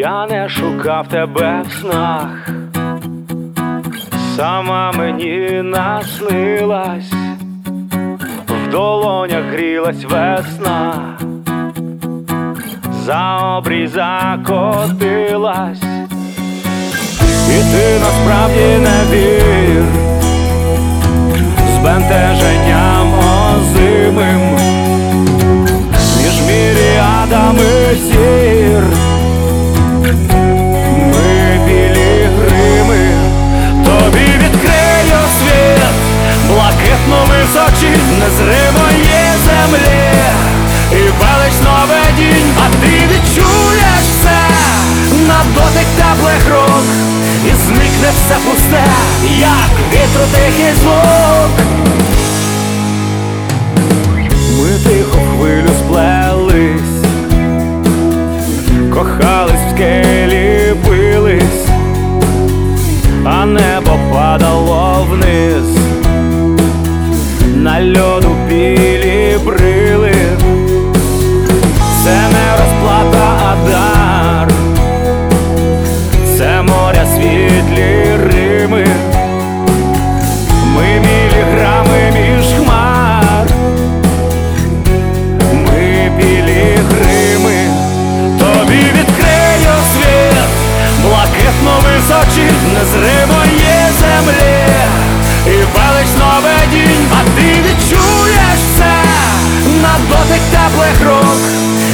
Я не шукав тебе в снах, сама мені наснилась, в долонях грілась весна, за обрій закотилась, і ти насправді не вір, збентеженням дотик теплих рук, і зникне все пусте, як вітру тихий звук. Ми тихо хвилю сплелись кохались в скелі бились, а небо падало вниз, на льоду білі брили,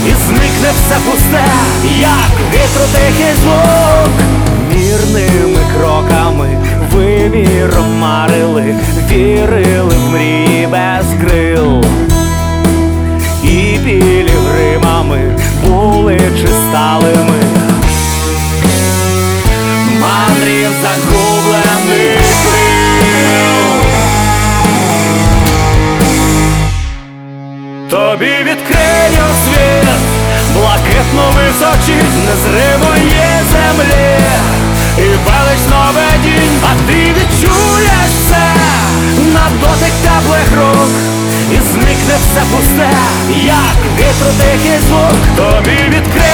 і зникне все пусте, як вітру звук. Мірними кроками виміром марили, вірили в мрії без крил. І білі гримами були чи стали ми Мандрів загублений крил Тобі відкрию світ, блакитну височі незримої землі, і велич новедінь, а ти відчуєш все на дотик теплих рук, і зникне все пусте, як вітру тихий звук, тобі відкрию